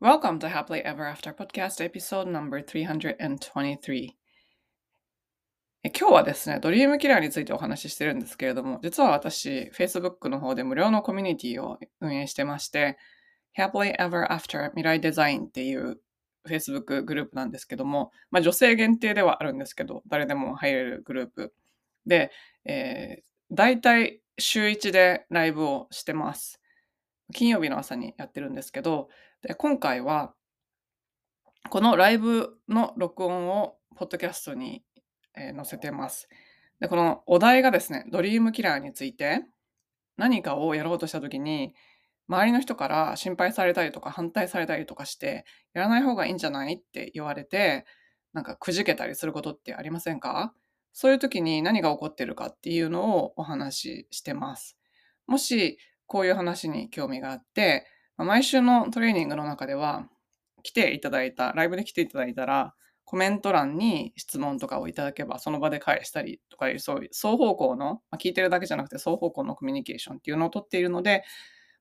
Welcome to Happily Ever After Podcast Episode No.323 今日はですね、ドリームキラーについてお話ししてるんですけれども、実は私、Facebook の方で無料のコミュニティを運営してまして、Happily Ever After 未来デザインっていう Facebook グループなんですけども、まあ、女性限定ではあるんですけど、誰でも入れるグループで、えー、大体週1でライブをしてます。金曜日の朝にやってるんですけど、で今回は、このライブの録音をポッドキャストに、えー、載せてます。で、このお題がですね、ドリームキラーについて、何かをやろうとしたときに、周りの人から心配されたりとか反対されたりとかして、やらない方がいいんじゃないって言われて、なんかくじけたりすることってありませんか？そういう時に何が起こってるかっていうのをお話ししてます。もしこういう話に興味があって、毎週のトレーニングの中では来ていただいた、ライブで来ていただいたら、コメント欄に質問とかをいただけば、その場で返したりとかいう、そういう双方向の、まあ、聞いてるだけじゃなくて双方向のコミュニケーションっていうのをとっているので、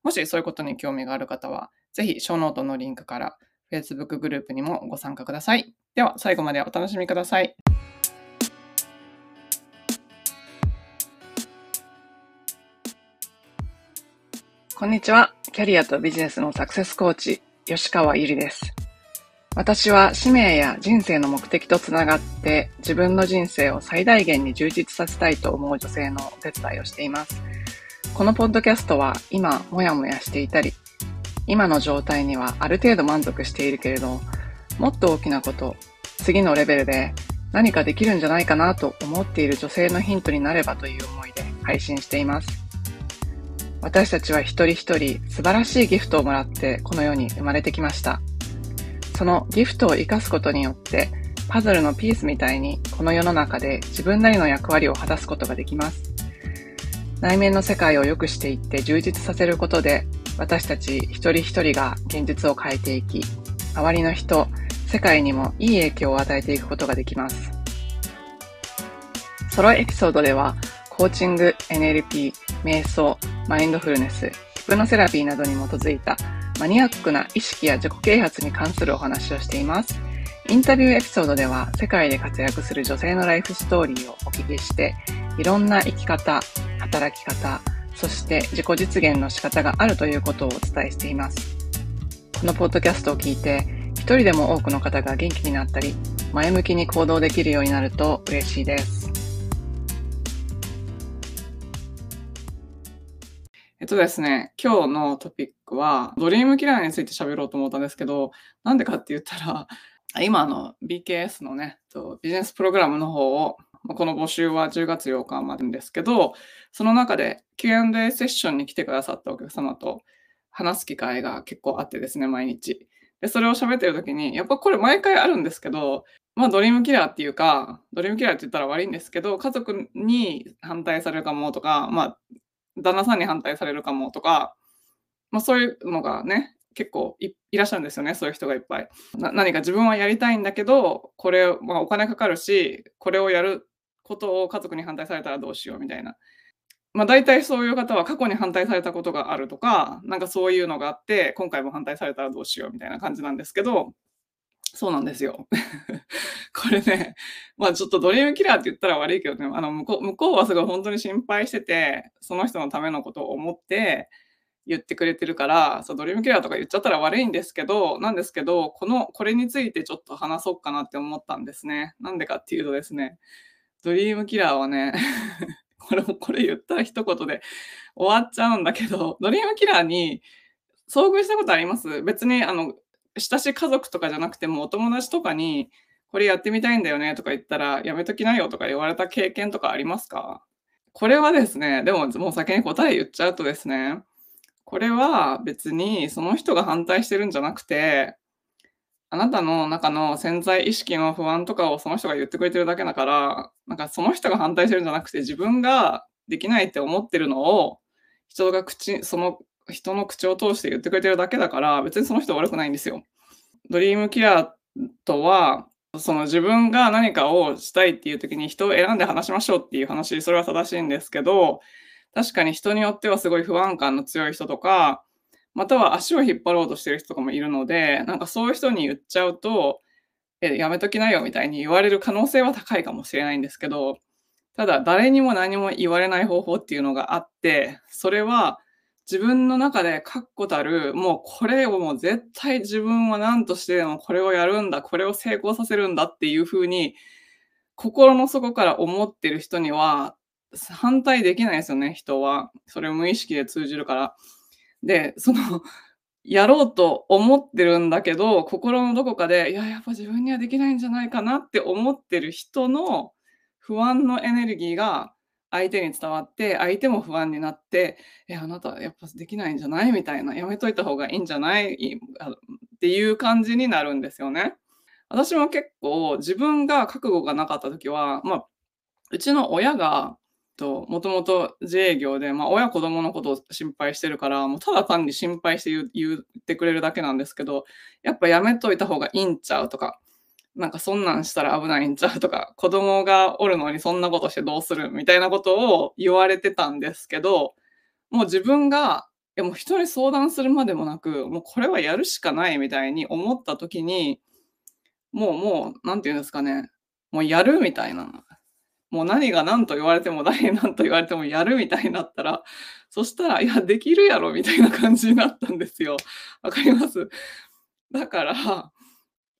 もしそういうことに興味がある方は、ぜひ、ショーノートのリンクから Facebook グループにもご参加ください。では、最後までお楽しみください。こんにちは。キャリアとビジネスのサクセスコーチ、吉川ゆりです。私は使命や人生の目的とつながって自分の人生を最大限に充実させたいと思う女性のお手伝いをしています。このポッドキャストは今もやもやしていたり、今の状態にはある程度満足しているけれど、もっと大きなこと、次のレベルで何かできるんじゃないかなと思っている女性のヒントになればという思いで配信しています。私たちは一人一人素晴らしいギフトをもらってこの世に生まれてきました。そのギフトを活かすことによってパズルのピースみたいにこの世の中で自分なりの役割を果たすことができます。内面の世界を良くしていって充実させることで私たち一人一人が現実を変えていき、周りの人、世界にもいい影響を与えていくことができます。ソロエピソードではコーチング、NLP、瞑想、マインドフルネス、ヒプノセラピーなどに基づいたマニアックな意識や自己啓発に関するお話をしています。インタビューエピソードでは世界で活躍する女性のライフストーリーをお聞きして、いろんな生き方、働き方、そして自己実現の仕方があるということをお伝えしています。このポッドキャストを聞いて、一人でも多くの方が元気になったり、前向きに行動できるようになると嬉しいです。えっとですね、今日のトピックは、ドリームキラーについて喋ろうと思ったんですけど、なんでかって言ったら、今の BKS のね、ビジネスプログラムの方を、この募集は10月8日までですけど、その中で Q&A セッションに来てくださったお客様と話す機会が結構あってですね、毎日。で、それを喋ってる時に、やっぱこれ毎回あるんですけど、まあドリームキラーっていうか、ドリームキラーって言ったら悪いんですけど、家族に反対されるかもとか、まあ旦那さんに反対されるかもとか、まあ、そういうのがね、結構いらっしゃるんですよね、そういう人がいっぱい。何か自分はやりたいんだけど、これ、まあ、お金かかるし、これをやることを家族に反対されたらどうしようみたいな。まあ、大体そういう方は過去に反対されたことがあるとか、なんかそういうのがあって、今回も反対されたらどうしようみたいな感じなんですけど、そうなんですよ。これね、まあちょっとドリームキラーって言ったら悪いけどね、あの向こう向こうはすごい本当に心配してて、その人のためのことを思って言ってくれてるから、そうドリームキラーとか言っちゃったら悪いんですけど、なんですけど、この、これについてちょっと話そうかなって思ったんですね。なんでかっていうとですね、ドリームキラーはね、これもこれ言ったら一言で終わっちゃうんだけど、ドリームキラーに遭遇したことあります？別にあの親しい家族とかじゃなくてもお友達とかに、これやってみたいんだよねとか言ったら、やめときなよとか言われた経験とかありますかこれはですね、でももう先に答え言っちゃうとですね、これは別にその人が反対してるんじゃなくて、あなたの中の潜在意識の不安とかをその人が言ってくれてるだけだから、なんかその人が反対してるんじゃなくて自分ができないって思ってるのを人が口、その人の口を通して言ってくれてるだけだから、別にその人悪くないんですよ。ドリームキラーとは、その自分が何かをしたいっていう時に人を選んで話しましょうっていう話、それは正しいんですけど、確かに人によってはすごい不安感の強い人とか、または足を引っ張ろうとしてる人とかもいるので、なんかそういう人に言っちゃうと、え、やめときなよみたいに言われる可能性は高いかもしれないんですけど、ただ誰にも何も言われない方法っていうのがあって、それは自分の中で確固たる、もうこれをもう絶対自分は何としてでもこれをやるんだ、これを成功させるんだっていう風に、心の底から思ってる人には、反対できないですよね、人は。それを無意識で通じるから。で、その、やろうと思ってるんだけど、心のどこかで、いや、やっぱ自分にはできないんじゃないかなって思ってる人の不安のエネルギーが相手に伝わって、相手も不安になって、え、あなたやっぱできないんじゃない？みたいな、やめといた方がいいんじゃない？っていう感じになるんですよね。私も結構自分が覚悟がなかった時は、まあ、うちの親が、もともと自営業で、まあ、親子供のことを心配してるから、もうただ単に心配して言ってくれるだけなんですけど、やっぱやめといた方がいいんちゃう？とか、なんかそんなんしたら危ないんちゃうとか、子供がおるのにそんなことしてどうするみたいなことを言われてたんですけど、もう自分が、いやもう人に相談するまでもなく、もうこれはやるしかないみたいに思った時に、もうもう、なんて言うんですかね、もうやるみたいな。もう何が何と言われても誰に何と言われてもやるみたいになったら、そしたら、いや、できるやろみたいな感じになったんですよ。わかります？だから、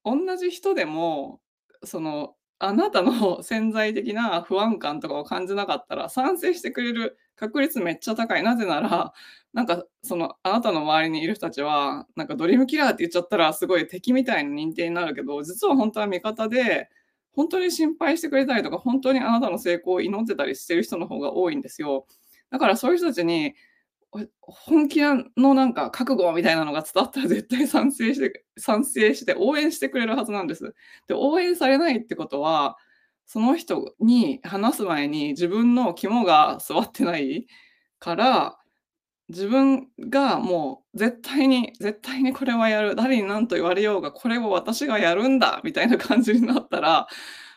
同じ人でも、その、あなたの潜在的な不安感とかを感じなかったら、賛成してくれる確率めっちゃ高い。なぜなら、なんか、その、あなたの周りにいる人たちは、なんかドリームキラーって言っちゃったら、すごい敵みたいな認定になるけど、実は本当は味方で、本当に心配してくれたりとか、本当にあなたの成功を祈ってたりしてる人の方が多いんですよ。だからそういう人たちに、本気のなんか覚悟みたいなのが伝わったら絶対賛成して、賛成して応援してくれるはずなんです。で、応援されないってことは、その人に話す前に自分の肝が座ってないから、自分がもう絶対に、絶対にこれはやる。誰に何と言われようが、これを私がやるんだみたいな感じになったら、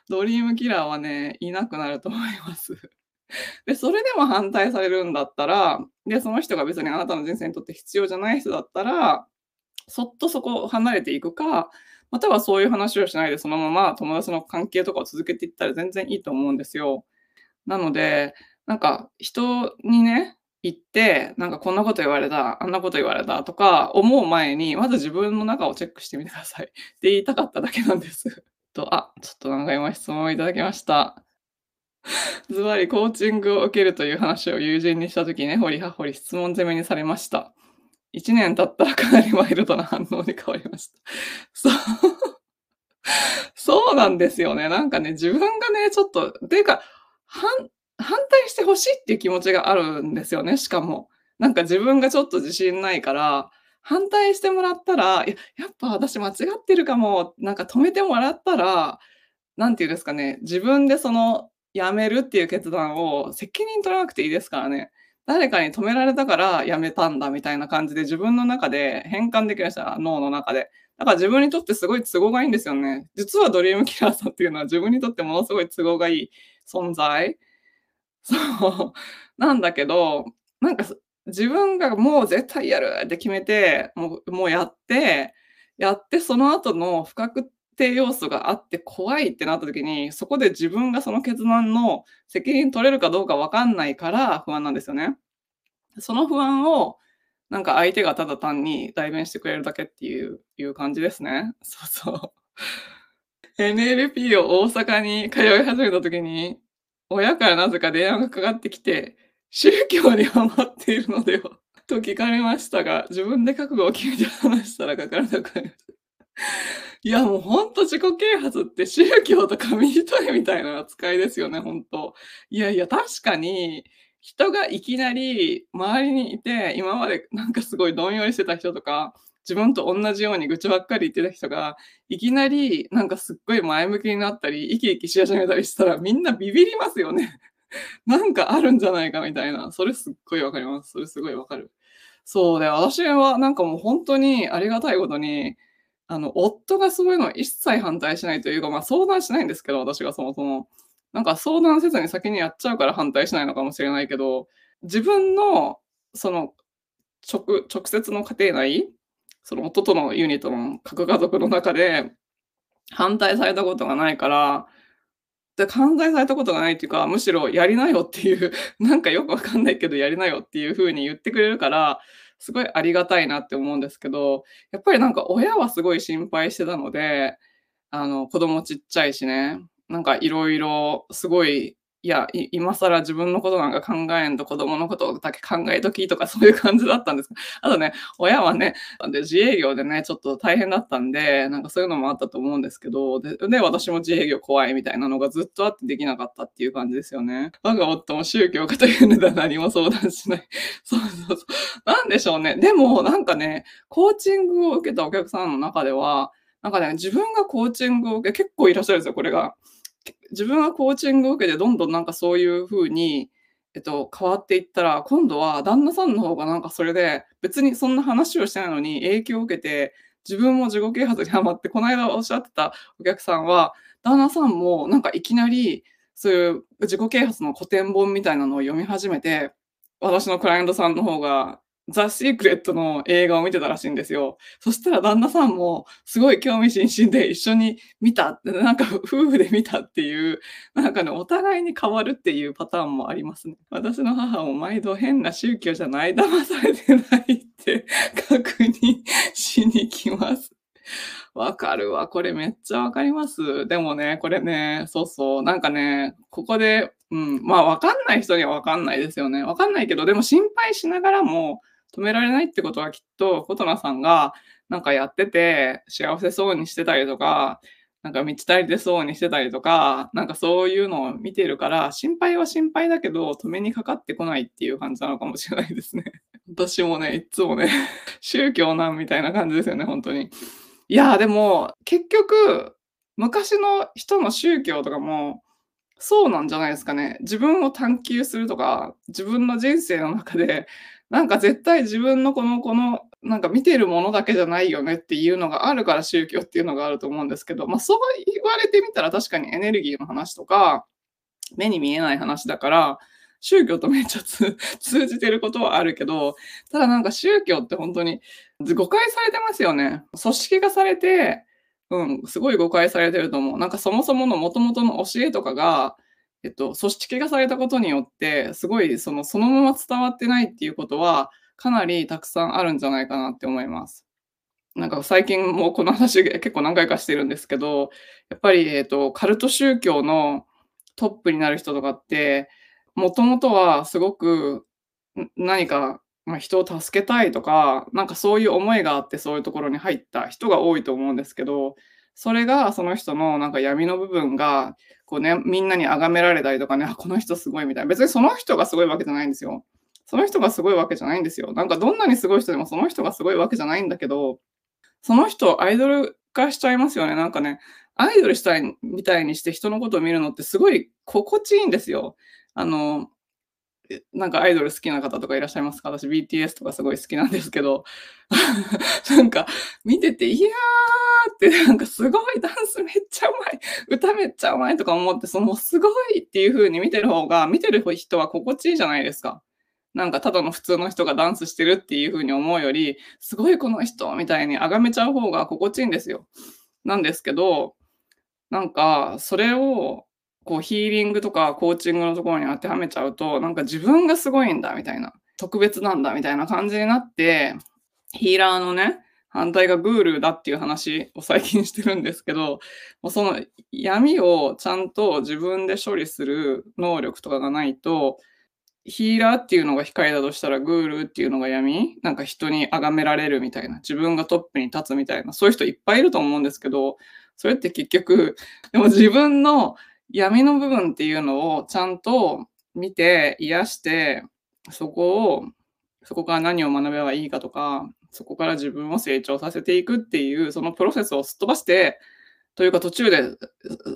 ドリームキラーはね、いなくなると思います。で、それでも反対されるんだったら、で、その人が別にあなたの人生にとって必要じゃない人だったら、そっとそこを離れていくか、またはそういう話をしないでそのまま友達の関係とかを続けていったら全然いいと思うんですよ。なので、なんか人にね、行って、なんかこんなこと言われた、あんなこと言われたとか思う前に、まず自分の中をチェックしてみてください。って言いたかっただけなんです。と、あ、ちょっと何回も質問をいただきました。ズバリコーチングを受けるという話を友人にしたときね、掘り葉掘り質問攻めにされました。1年経ったらかなりマイルドな反応に変わりました。そう。そうなんですよね。なんかね、自分がね、ちょっと、ていうか、反対してほしいっていう気持ちがあるんですよね、しかも。なんか自分がちょっと自信ないから、反対してもらったら、ややっぱ私間違ってるかも、なんか止めてもらったら、何て言うんですかね、自分でその辞めるっていう決断を責任取らなくていいですからね。誰かに止められたから辞めたんだみたいな感じで自分の中で変換できるんですよ、脳の中で。だから自分にとってすごい都合がいいんですよね。実はドリームキラーさんっていうのは自分にとってものすごい都合がいい存在。そう。なんだけど、なんか自分がもう絶対やるって決めて、もうもうやって、やってその後の不確定要素があって怖いってなった時に、そこで自分がその決断の責任取れるかどうか分かんないから不安なんですよね。その不安をなんか相手がただ単に代弁してくれるだけっていういう感じですね。そうそう。NLP を大阪に通い始めた時に、親からなぜか電話がかかってきて、宗教にハマっているのではと聞かれましたが、自分で覚悟を決めて話したらかからなくなりました。いや、もうほんと自己啓発って宗教と紙一重みたいな扱いですよね、ほんと。いやいや、確かに、人がいきなり周りにいて、今までなんかすごいどんよりしてた人とか、自分と同じように愚痴ばっかり言ってた人が、いきなりなんかすっごい前向きになったり、生き生きし始めたりしたら、みんなビビりますよね。なんかあるんじゃないかみたいな。それすっごいわかります。それすごいわかる。そうで、私はなんかもう本当にありがたいことに、あの、夫がそういうの一切反対しないというか、まあ相談しないんですけど、私がそもそも。なんか相談せずに先にやっちゃうから反対しないのかもしれないけど、自分の、その、直直接の家庭内、その夫とのユニットの核家族の中で、反対されたことがないから、で、反対されたことがないっていうか、むしろやりなよっていう、なんかよくわかんないけどやりなよっていう風に言ってくれるから、すごいありがたいなって思うんですけど、やっぱりなんか親はすごい心配してたので、あの、子供ちっちゃいしね、なんかいろいろすごいいや、い今更自分のことなんか考えんと子供のことだけ考えときとか そういう感じだったんです。あとね、親はね、で自営業でね、ちょっと大変だったんで、なんかそういうのもあったと思うんですけど、で、で私も自営業怖いみたいなのがずっとあってできなかったっていう感じですよね。我が夫も宗教家というのでは何も相談しない。そうそうそう。なんでしょうね。でも、なんかね、コーチングを受けたお客さんの中では、なんかね、自分がコーチングを受け、結構いらっしゃるんですよ、これが。自分がコーチングを受けてどんどんなんかそういう風に、えっと、変わっていったら、今度は旦那さんの方がなんかそれで、別にそんな話をしてないのに影響を受けて、自分も自己啓発にハマって、この間おっしゃってたお客さんは、旦那さんもなんかいきなり、そういう自己啓発の古典本みたいなのを読み始めて、私のクライアントさんの方がザ・シークレットの映画を見てたらしいんですよ。そしたら旦那さんもすごい興味津々で一緒に見た、なんか夫婦で見たっていう、なんかね、お互いに変わるっていうパターンもありますね。私の母も毎度変な宗教じゃない、騙されてないって確認しに来ます。わかるわ。これめっちゃわかります。でもね、これね、そうそう。なんかね、ここで、うん、まあわかんない人にはわかんないですよね。わかんないけど、でも心配しながらも、止められないってことはきっと、琴奈さんがなんかやってて、幸せそうにしてたりとか、なんか満ち足りてそうにしてたりとか、なんかそういうのを見てるから、心配は心配だけど、止めにかかってこないっていう感じなのかもしれないですね。私もね、いつもね、宗教なんみたいな感じですよね、本当に。いや、でも、結局、昔の人の宗教とかも、そうなんじゃないですかね。自分を探求するとか、自分の人生の中でなんか絶対自分のこの、この、なんか見てるものだけじゃないよねっていうのがあるから宗教っていうのがあると思うんですけど、まあそう言われてみたら確かにエネルギーの話とか、目に見えない話だから、宗教とめっちゃ 通じてることはあるけど、ただなんか宗教って本当に誤解されてますよね。組織化されて、うん、すごい誤解されてると思う。なんかそもそもの元々の教えとかが、えっと、組織化されたことによって、すごいそのそのまま伝わってないっていうことは、かなりたくさんあるんじゃないかなって思います。なんか最近もこの話結構何回かしてるんですけど、やっぱり、えっと、カルト宗教のトップになる人とかって、もともとはすごく何か、まあ、人を助けたいとか、なんかそういう思いがあってそういうところに入った人が多いと思うんですけど、それがその人のなんか闇の部分がこうね、みんなに崇められたりとかね、あ、この人すごいみたいな。別にその人がすごいわけじゃないんですよ。その人がすごいわけじゃないんですよ。なんかどんなにすごい人でもその人がすごいわけじゃないんだけど、その人アイドル化しちゃいますよね。なんかね、アイドルしたいみたいにして人のことを見るのってすごい心地いいんですよ。あの、なんかアイドル好きな方とかいらっしゃいますか？私 BTS とかすごい好きなんですけど、なんか見てて、いやーってなんかすごいダンスめっちゃうまい、歌めっちゃうまいとか思って、そのすごいっていう風に見てる方が、見てる人は心地いいじゃないですか。なんかただの普通の人がダンスしてるっていう風に思うより、すごいこの人みたいに崇めちゃう方が心地いいんですよ。なんですけど、なんかそれをこうヒーリングとかコーチングのところに当てはめちゃうと、なんか自分がすごいんだみたいな、特別なんだみたいな感じになって、ヒーラーのね、反対がグールだっていう話を最近してるんですけど、その闇をちゃんと自分で処理する能力とかがないと、ヒーラーっていうのが光だとしたらグールっていうのが闇なんか人に崇められるみたいな、自分がトップに立つみたいな、そういう人いっぱいいると思うんですけど、それって結局、でも自分の闇の部分っていうのをちゃんと見て癒してそこをそこから何を学べばいいかとかそこから自分を成長させていくっていうそのプロセスをすっ飛ばしてというか途中で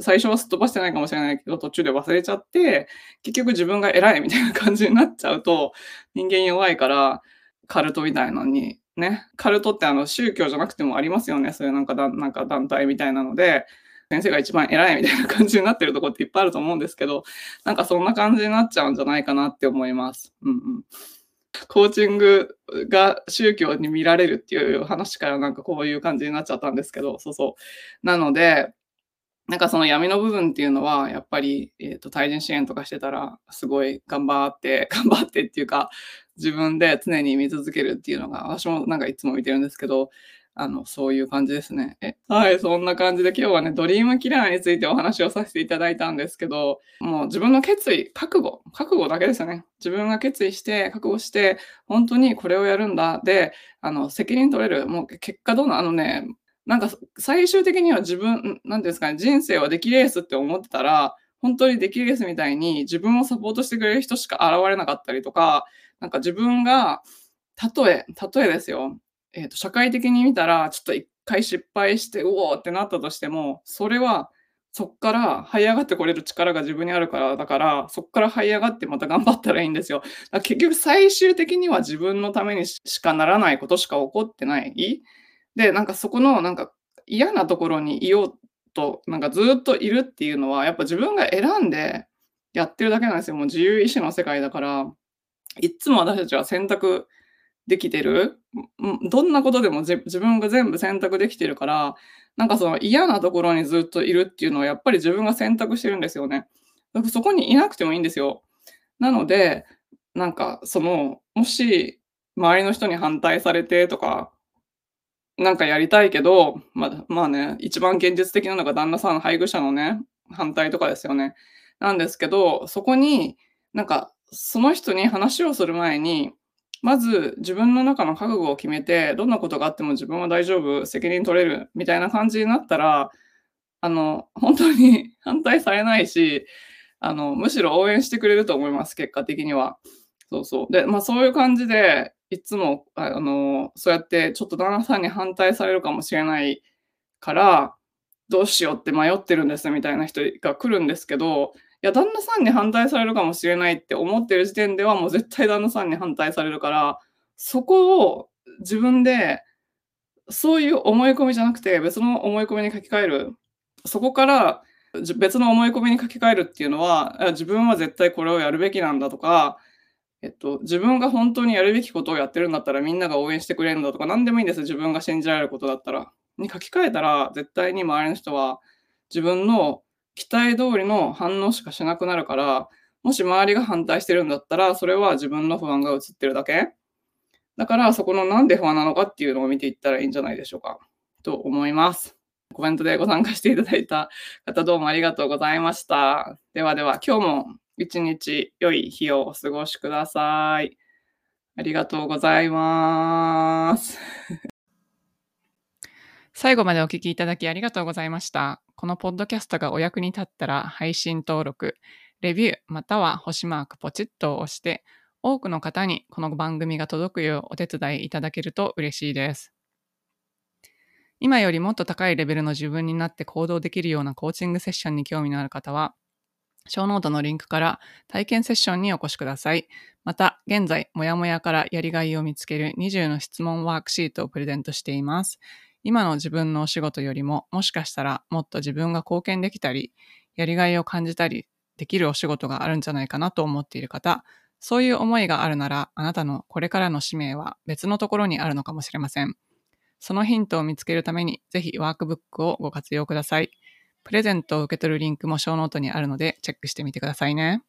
最初はすっ飛ばしてないかもしれないけど途中で忘れちゃって結局自分が偉いみたいな感じになっちゃうと人間弱いからカルトみたいなのにね。カルトってあの宗教じゃなくてもありますよね。そういうなんかなんか団体みたいなので先生が一番偉いみたいな感じになってるとこっていっぱいあると思うんですけど、なんかそんな感じになっちゃうんじゃないかなって思います。うんうん。コーチングが宗教に見られるっていう話からなんかこういう感じになっちゃったんですけど、そうそう。なので、なんかその闇の部分っていうのは、やっぱり、えっ、ー、と、対人支援とかしてたら、すごい頑張って、頑張ってっていうか、自分で常に見続けるっていうのが、私もなんかいつも見てるんですけど、あの、そういう感じですね。えはい、そんな感じで今日はね、ドリームキラーについてお話をさせていただいたんですけど、もう自分の決意、覚悟、覚悟だけですよね。自分が決意して、覚悟して、本当にこれをやるんだ。で、あの、責任取れる。もう結果どうな、あのね、なんか最終的には自分、なんていうんですかね、人生はできレースって思ってたら、本当にできレースみたいに自分をサポートしてくれる人しか現れなかったりとか、なんか自分が、たとえ、例えですよ。え、ー、と、社会的に見たら、ちょっと一回失敗して、うおーってなったとしても、それは、そっから這い上がってこれる力が自分にあるからだから、そっから這い上がってまた頑張ったらいいんですよ。だ結局最終的には自分のためにしかならないことしか起こってない。で、なんかそこのなんか嫌なところにいようと、なんかずっといるっていうのは、やっぱ自分が選んでやってるだけなんですよ。もう自由意志の世界だから、いつも私たちは選択できてる？どんなことでも自分が全部選択できてるから、なんかその嫌なところにずっといるっていうのはやっぱり自分が選択してるんですよね。そこにいなくてもいいんですよ。なので、なんかその、もし周りの人に反対されてとか、なんかやりたいけど、まあ、まあね、一番現実的なのが旦那さん、配偶者のね、反対とかですよね。なんですけど、そこになんかその人に話をする前に、まず自分の中の覚悟を決めて、どんなことがあっても自分は大丈夫、責任取れるみたいな感じになったら、あの、本当に 反対されないし、あの、むしろ応援してくれると思います、結果的には。そうそう。で、まあそういう感じで、いつも、あの、そうやってちょっと旦那さんに反対されるかもしれないから、どうしようって迷ってるんですみたいな人が来るんですけど、や、旦那さんに反対されるかもしれないって思ってる時点ではもう絶対旦那さんに反対されるから、そこを自分で、そういう思い込みじゃなくて別の思い込みに書き換える。そこから別の思い込みに書き換えるっていうのは、自分は絶対これをやるべきなんだとか、えっと、自分が本当にやるべきことをやってるんだったらみんなが応援してくれるんだとか何でもいいんです自分が信じられることだったら。に書き換えたら絶対に周りの人は自分の期待通りの反応しかしなくなるから、もし周りが反対してるんだったら、それは自分の不安が映ってるだけ？だから、そこのなんで不安なのかっていうのを見ていったらいいんじゃないでしょうか。と思います。コメントでご参加していただいた方どうもありがとうございました。ではでは、今日も一日良い日をお過ごしください。ありがとうございます。最後までお聞きいただきありがとうございました。このポッドキャストがお役に立ったら配信登録、レビューまたは星マークポチッと押して多くの方にこの番組が届くようお手伝いいただけると嬉しいです。今よりもっと高いレベルの自分になって行動できるようなコーチングセッションに興味のある方は、ショーノートのリンクから体験セッションにお越しください。また、現在、もやもやからやりがいを見つける20の質問ワークシートをプレゼントしています。今の自分のお仕事よりも、もしかしたらもっと自分が貢献できたり、やりがいを感じたりできるお仕事があるんじゃないかなと思っている方、そういう思いがあるなら、あなたのこれからの使命は別のところにあるのかもしれません。そのヒントを見つけるために、ぜひワークブックをご活用ください。プレゼントを受け取るリンクもショーノートにあるので、チェックしてみてくださいね。